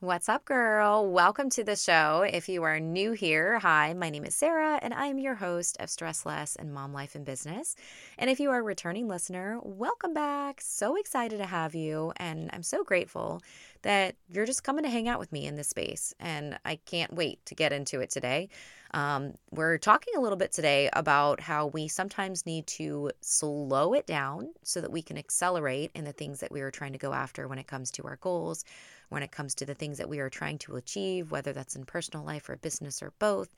What's up, girl? Welcome to the show. If you are new here, hi, my name is Sarah, and I am your host of Stress Less and Mom Life and Business. And if you are a returning listener, welcome back. So excited to have you, and I'm so grateful that you're just coming to hang out with me in this space. And I can't wait to get into it today. Um, we're talking a little bit today about how we sometimes need to slow it down so that we can accelerate in the things that we are trying to go after when it comes to our goals when it comes to the things that we are trying to achieve, whether that's in personal life or business or both.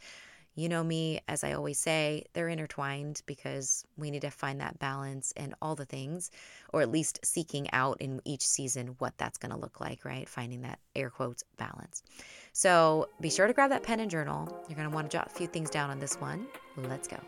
You know me, as I always say, they're intertwined because we need to find that balance in all the things, or at least seeking out in each season what that's going to look like, right? Finding that air quotes balance. So be sure to grab that pen and journal. You're going to want to jot a few things down on this one. Let's go.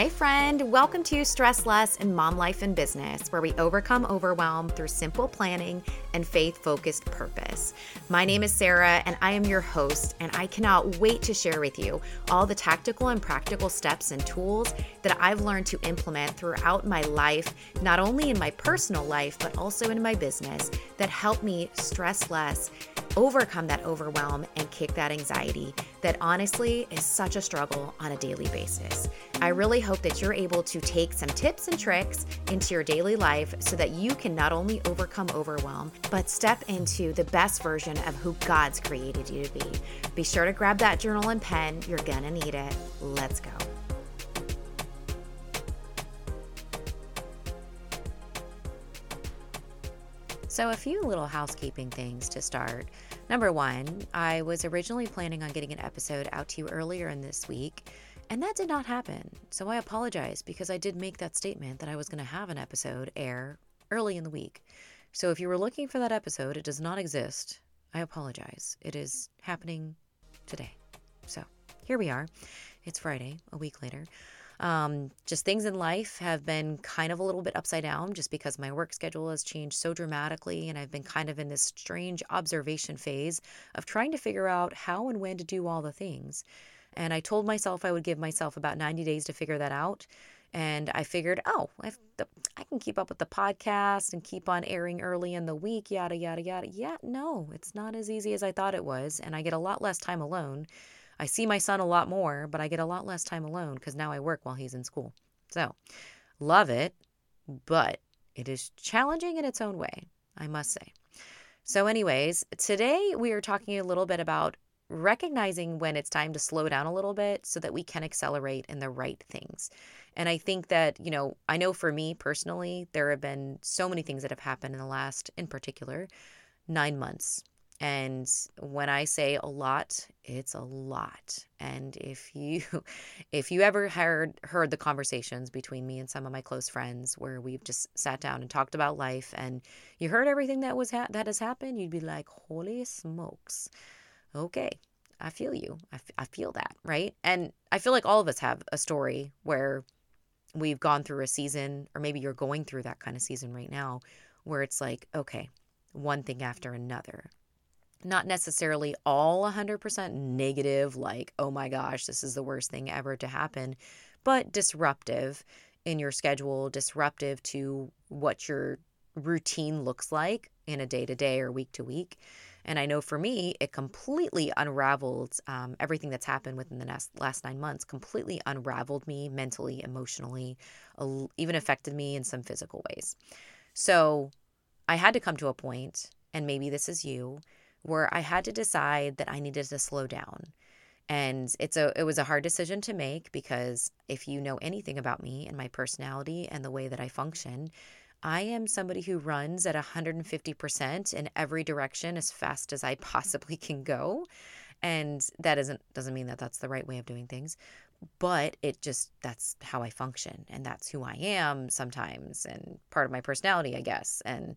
Hey, friend, welcome to Stress Less in Mom Life and Business, where we overcome overwhelm through simple planning and faith focused purpose. My name is Sarah, and I am your host, and I cannot wait to share with you all the tactical and practical steps and tools that I've learned to implement throughout my life, not only in my personal life, but also in my business, that help me stress less overcome that overwhelm and kick that anxiety that honestly is such a struggle on a daily basis. I really hope that you're able to take some tips and tricks into your daily life so that you can not only overcome overwhelm, but step into the best version of who God's created you to be. Be sure to grab that journal and pen, you're gonna need it. Let's go. So, a few little housekeeping things to start. Number one, I was originally planning on getting an episode out to you earlier in this week, and that did not happen. So, I apologize because I did make that statement that I was going to have an episode air early in the week. So, if you were looking for that episode, it does not exist. I apologize. It is happening today. So, here we are. It's Friday, a week later. Um, just things in life have been kind of a little bit upside down just because my work schedule has changed so dramatically. And I've been kind of in this strange observation phase of trying to figure out how and when to do all the things. And I told myself I would give myself about 90 days to figure that out. And I figured, oh, the, I can keep up with the podcast and keep on airing early in the week, yada, yada, yada. Yeah, no, it's not as easy as I thought it was. And I get a lot less time alone. I see my son a lot more, but I get a lot less time alone because now I work while he's in school. So, love it, but it is challenging in its own way, I must say. So, anyways, today we are talking a little bit about recognizing when it's time to slow down a little bit so that we can accelerate in the right things. And I think that, you know, I know for me personally, there have been so many things that have happened in the last, in particular, nine months. And when I say a lot, it's a lot. And if you if you ever heard heard the conversations between me and some of my close friends where we've just sat down and talked about life and you heard everything that was ha- that has happened, you'd be like, "Holy smokes." Okay. I feel you. I, f- I feel that, right? And I feel like all of us have a story where we've gone through a season or maybe you're going through that kind of season right now where it's like, okay, one thing after another not necessarily all 100% negative, like, oh my gosh, this is the worst thing ever to happen, but disruptive in your schedule, disruptive to what your routine looks like in a day to day or week to week. And I know for me, it completely unraveled um, everything that's happened within the last, last nine months, completely unraveled me mentally, emotionally, even affected me in some physical ways. So I had to come to a point, and maybe this is you, where I had to decide that I needed to slow down. And it's a it was a hard decision to make because if you know anything about me and my personality and the way that I function, I am somebody who runs at 150% in every direction as fast as I possibly can go. And that isn't doesn't mean that that's the right way of doing things, but it just that's how I function and that's who I am sometimes and part of my personality, I guess. And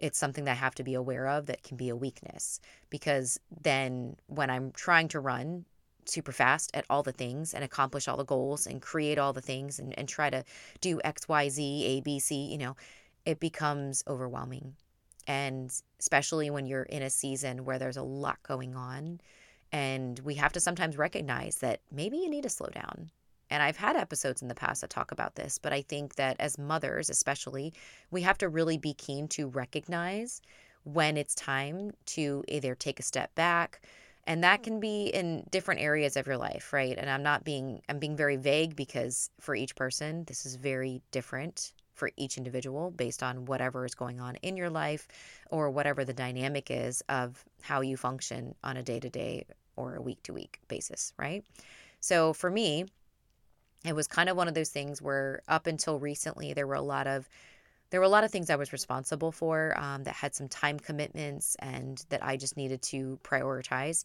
it's something that I have to be aware of that can be a weakness because then when I'm trying to run super fast at all the things and accomplish all the goals and create all the things and, and try to do X, Y, Z, A, B, C, you know, it becomes overwhelming. And especially when you're in a season where there's a lot going on. And we have to sometimes recognize that maybe you need to slow down and I've had episodes in the past that talk about this, but I think that as mothers, especially, we have to really be keen to recognize when it's time to either take a step back and that can be in different areas of your life right and i'm not being i'm being very vague because for each person this is very different for each individual based on whatever is going on in your life or whatever the dynamic is of how you function on a day to day or a week to week basis, right? So for me, it was kind of one of those things where up until recently there were a lot of there were a lot of things I was responsible for um, that had some time commitments and that I just needed to prioritize.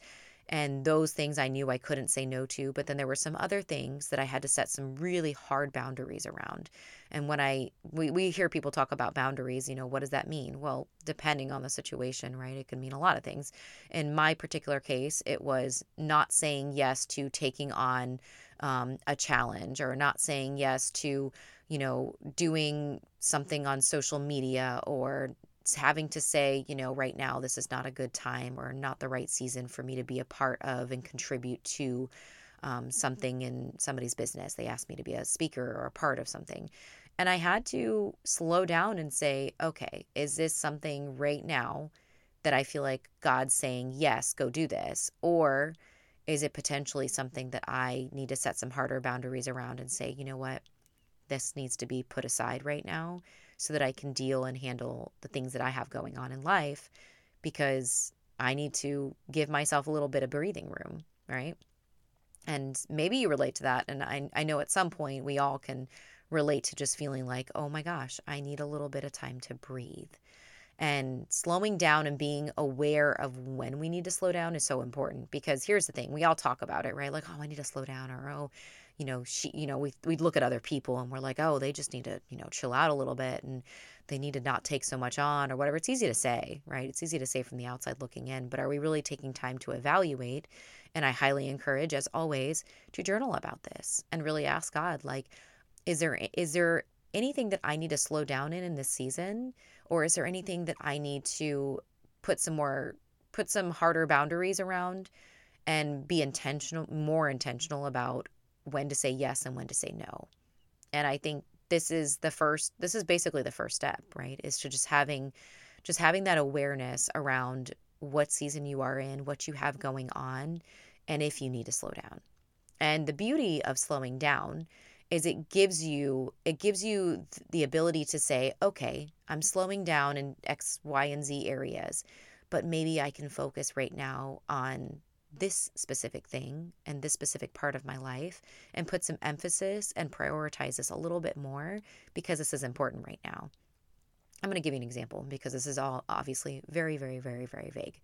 And those things I knew I couldn't say no to. But then there were some other things that I had to set some really hard boundaries around. And when I, we, we hear people talk about boundaries, you know, what does that mean? Well, depending on the situation, right? It could mean a lot of things. In my particular case, it was not saying yes to taking on um, a challenge or not saying yes to, you know, doing something on social media or having to say, you know, right now this is not a good time or not the right season for me to be a part of and contribute to um, something in somebody's business. They asked me to be a speaker or a part of something. And I had to slow down and say, okay, is this something right now that I feel like God's saying, yes, go do this? Or is it potentially something that I need to set some harder boundaries around and say, you know what, this needs to be put aside right now? So that I can deal and handle the things that I have going on in life because I need to give myself a little bit of breathing room, right? And maybe you relate to that. And I, I know at some point we all can relate to just feeling like, oh my gosh, I need a little bit of time to breathe. And slowing down and being aware of when we need to slow down is so important because here's the thing we all talk about it, right? Like, oh, I need to slow down, or oh, you know, she, you know, we we'd look at other people and we're like, oh, they just need to, you know, chill out a little bit and they need to not take so much on or whatever. It's easy to say, right? It's easy to say from the outside looking in, but are we really taking time to evaluate? And I highly encourage, as always, to journal about this and really ask God, like, is there is there anything that I need to slow down in in this season, or is there anything that I need to put some more put some harder boundaries around? and be intentional more intentional about when to say yes and when to say no. And I think this is the first this is basically the first step, right? Is to just having just having that awareness around what season you are in, what you have going on, and if you need to slow down. And the beauty of slowing down is it gives you it gives you the ability to say, okay, I'm slowing down in X, Y, and Z areas, but maybe I can focus right now on this specific thing and this specific part of my life and put some emphasis and prioritize this a little bit more because this is important right now. I'm going to give you an example because this is all obviously very, very, very, very vague.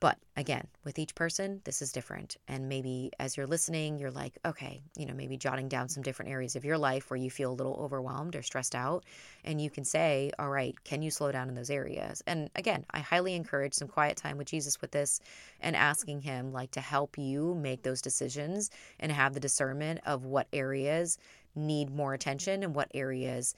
But again, with each person, this is different. And maybe as you're listening, you're like, okay, you know, maybe jotting down some different areas of your life where you feel a little overwhelmed or stressed out. And you can say, all right, can you slow down in those areas? And again, I highly encourage some quiet time with Jesus with this and asking Him, like, to help you make those decisions and have the discernment of what areas need more attention and what areas,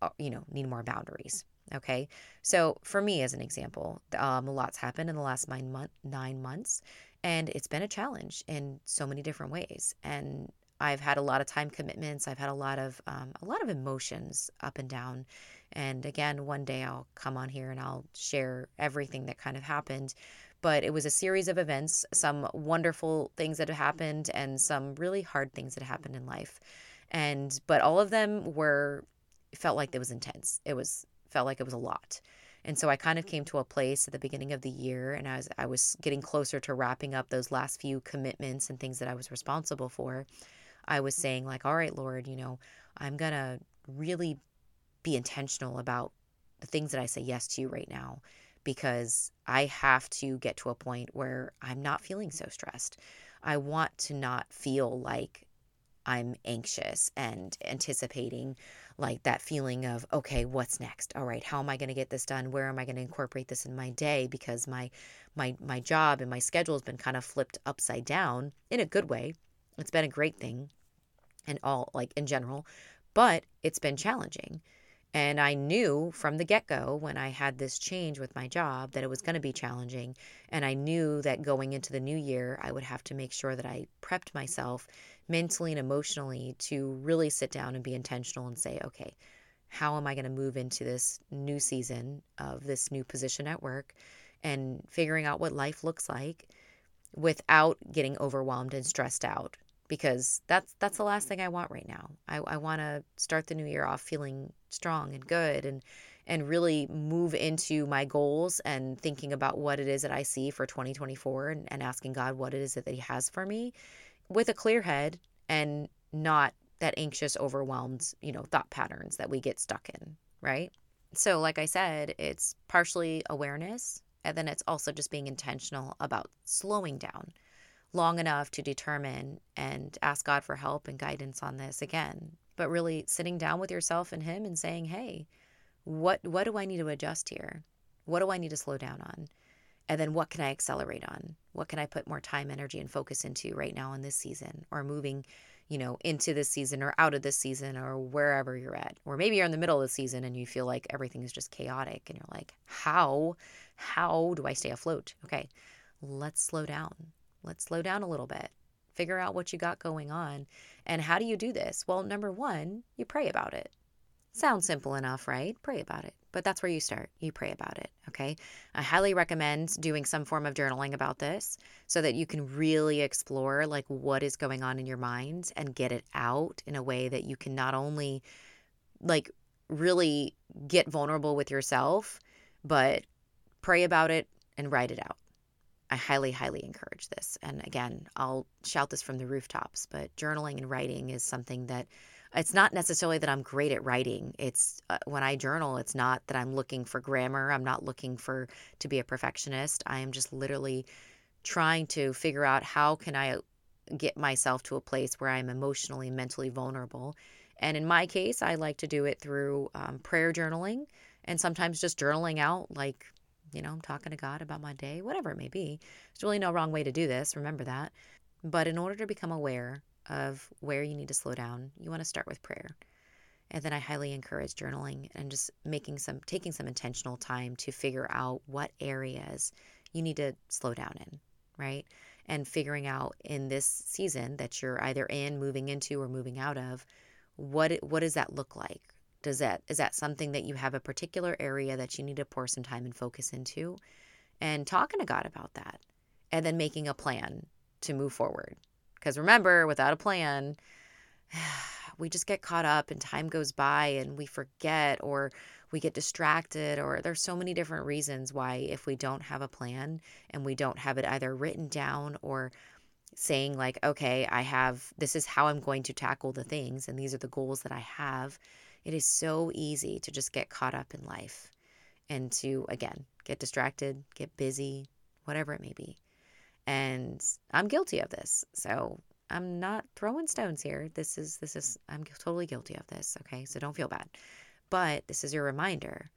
uh, you know, need more boundaries. Okay. So for me, as an example, um, a lot's happened in the last nine, month, nine months, and it's been a challenge in so many different ways. And I've had a lot of time commitments. I've had a lot of um, a lot of emotions up and down. And again, one day I'll come on here and I'll share everything that kind of happened. But it was a series of events, some wonderful things that have happened, and some really hard things that happened in life. And but all of them were felt like it was intense. It was felt like it was a lot. And so I kind of came mm-hmm. to a place at the beginning of the year and I was I was getting closer to wrapping up those last few commitments and things that I was responsible for. I was mm-hmm. saying like, "All right, Lord, you know, I'm going to really be intentional about the things that I say yes to right now because I have to get to a point where I'm not feeling so stressed. I want to not feel like I'm anxious and anticipating like that feeling of okay what's next? All right how am i going to get this done? Where am i going to incorporate this in my day? Because my my my job and my schedule has been kind of flipped upside down in a good way. It's been a great thing and all like in general but it's been challenging. And I knew from the get go when I had this change with my job that it was going to be challenging. And I knew that going into the new year, I would have to make sure that I prepped myself mentally and emotionally to really sit down and be intentional and say, okay, how am I going to move into this new season of this new position at work and figuring out what life looks like without getting overwhelmed and stressed out because that's that's the last thing I want right now. I, I want to start the new year off feeling strong and good and and really move into my goals and thinking about what it is that I see for 2024 and, and asking God what it is that He has for me with a clear head and not that anxious, overwhelmed, you know, thought patterns that we get stuck in, right? So, like I said, it's partially awareness, and then it's also just being intentional about slowing down long enough to determine and ask God for help and guidance on this again. But really sitting down with yourself and Him and saying, hey, what, what do I need to adjust here? What do I need to slow down on? And then what can I accelerate on? What can I put more time, energy, and focus into right now in this season or moving, you know, into this season or out of this season or wherever you're at? Or maybe you're in the middle of the season and you feel like everything is just chaotic and you're like, how, how do I stay afloat? Okay, let's slow down. Let's slow down a little bit. Figure out what you got going on. And how do you do this? Well, number one, you pray about it. Sounds simple enough, right? Pray about it. But that's where you start. You pray about it, okay? I highly recommend doing some form of journaling about this so that you can really explore like what is going on in your mind and get it out in a way that you can not only like really get vulnerable with yourself, but pray about it and write it out. I highly, highly encourage this. And again, I'll shout this from the rooftops, but journaling and writing is something that it's not necessarily that I'm great at writing. It's uh, when I journal, it's not that I'm looking for grammar. I'm not looking for to be a perfectionist. I am just literally trying to figure out how can I get myself to a place where I'm emotionally mentally vulnerable. And in my case, I like to do it through um, prayer journaling and sometimes just journaling out like you know, I'm talking to God about my day, whatever it may be. There's really no wrong way to do this. Remember that. But in order to become aware of where you need to slow down, you want to start with prayer. And then I highly encourage journaling and just making some, taking some intentional time to figure out what areas you need to slow down in, right? And figuring out in this season that you're either in, moving into, or moving out of, what what does that look like? Does that is that something that you have a particular area that you need to pour some time and focus into? And talking to God about that. And then making a plan to move forward. Because remember, without a plan, we just get caught up and time goes by and we forget or we get distracted or there's so many different reasons why if we don't have a plan and we don't have it either written down or saying like okay i have this is how i'm going to tackle the things and these are the goals that i have it is so easy to just get caught up in life and to, again, get distracted, get busy, whatever it may be. And I'm guilty of this. So I'm not throwing stones here. This is, this is, I'm totally guilty of this. Okay. So don't feel bad. But this is your reminder.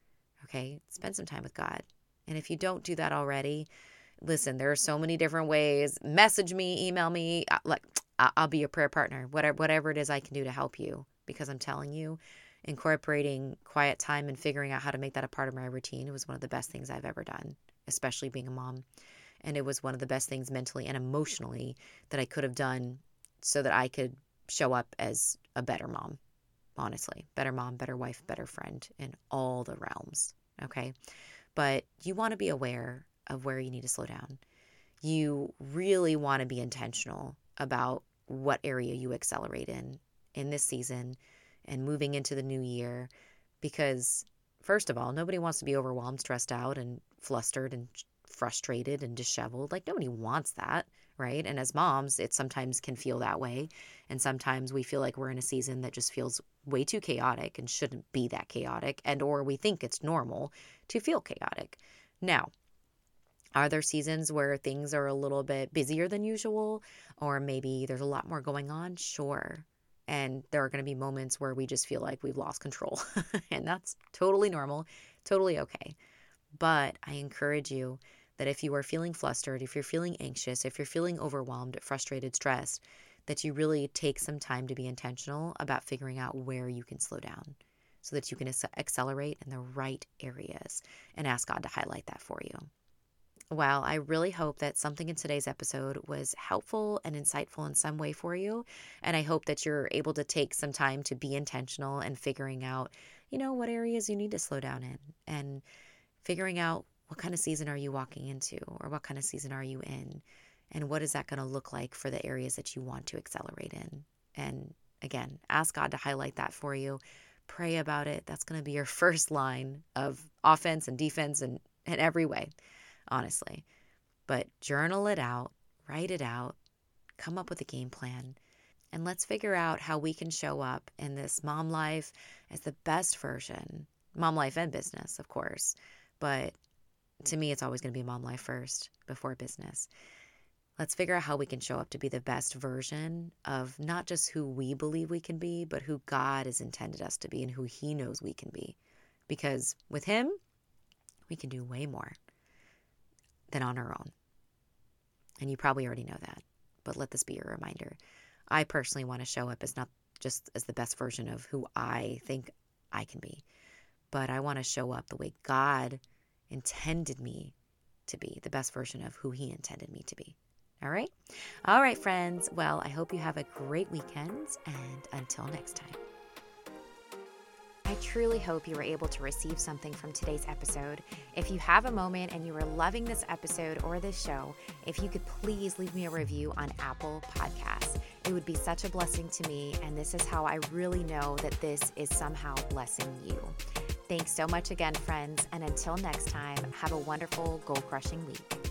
Okay. Spend some time with God. And if you don't do that already, listen, there are so many different ways. Message me, email me, uh, like I'll be your prayer partner, whatever, whatever it is I can do to help you. Because I'm telling you, incorporating quiet time and figuring out how to make that a part of my routine was one of the best things I've ever done, especially being a mom. And it was one of the best things mentally and emotionally that I could have done so that I could show up as a better mom, honestly. Better mom, better wife, better friend in all the realms. Okay. But you want to be aware of where you need to slow down. You really want to be intentional about what area you accelerate in in this season and moving into the new year because first of all nobody wants to be overwhelmed stressed out and flustered and frustrated and disheveled like nobody wants that right? And as moms it sometimes can feel that way. And sometimes we feel like we're in a season that just feels way too chaotic and shouldn't be that chaotic and or we think it's normal to feel chaotic. Now are there seasons where things are a little bit busier than usual? Or maybe there's a lot more going on? Sure. And there are going to be moments where we just feel like we've lost control. and that's totally normal, totally okay. But I encourage you that if you are feeling flustered, if you're feeling anxious, if you're feeling overwhelmed, frustrated, stressed, that you really take some time to be intentional about figuring out where you can slow down so that you can accelerate in the right areas and ask God to highlight that for you. Well, I really hope that something in today's episode was helpful and insightful in some way for you. And I hope that you're able to take some time to be intentional and figuring out, you know, what areas you need to slow down in and figuring out what kind of season are you walking into or what kind of season are you in and what is that going to look like for the areas that you want to accelerate in. And again, ask God to highlight that for you. Pray about it. That's going to be your first line of offense and defense and in every way honestly. But journal it out, write it out, come up with a game plan, and let's figure out how we can show up in this mom life as the best version. Mom life and business, of course. But to me, it's always going to be mom life first before business. Let's figure out how we can show up to be the best version of not just who we believe we can be, but who God has intended us to be and who He knows we can be. Because with Him, we can do way more than on our own. And you probably already know that, but let this be a reminder. I personally want to show up as not just as the best version of who I think I can be, but I want to show up the way God intended me to be, the best version of who He intended me to be. All right? All right, friends. Well, I hope you have a great weekend, and until next time. I truly hope you were able to receive something from today's episode. If you have a moment and you are loving this episode or this show, if you could please leave me a review on Apple Podcasts. It would be such a blessing to me, and this is how I really know that this is somehow blessing you. Thanks so much again, friends, and until next time, have a wonderful goal crushing week.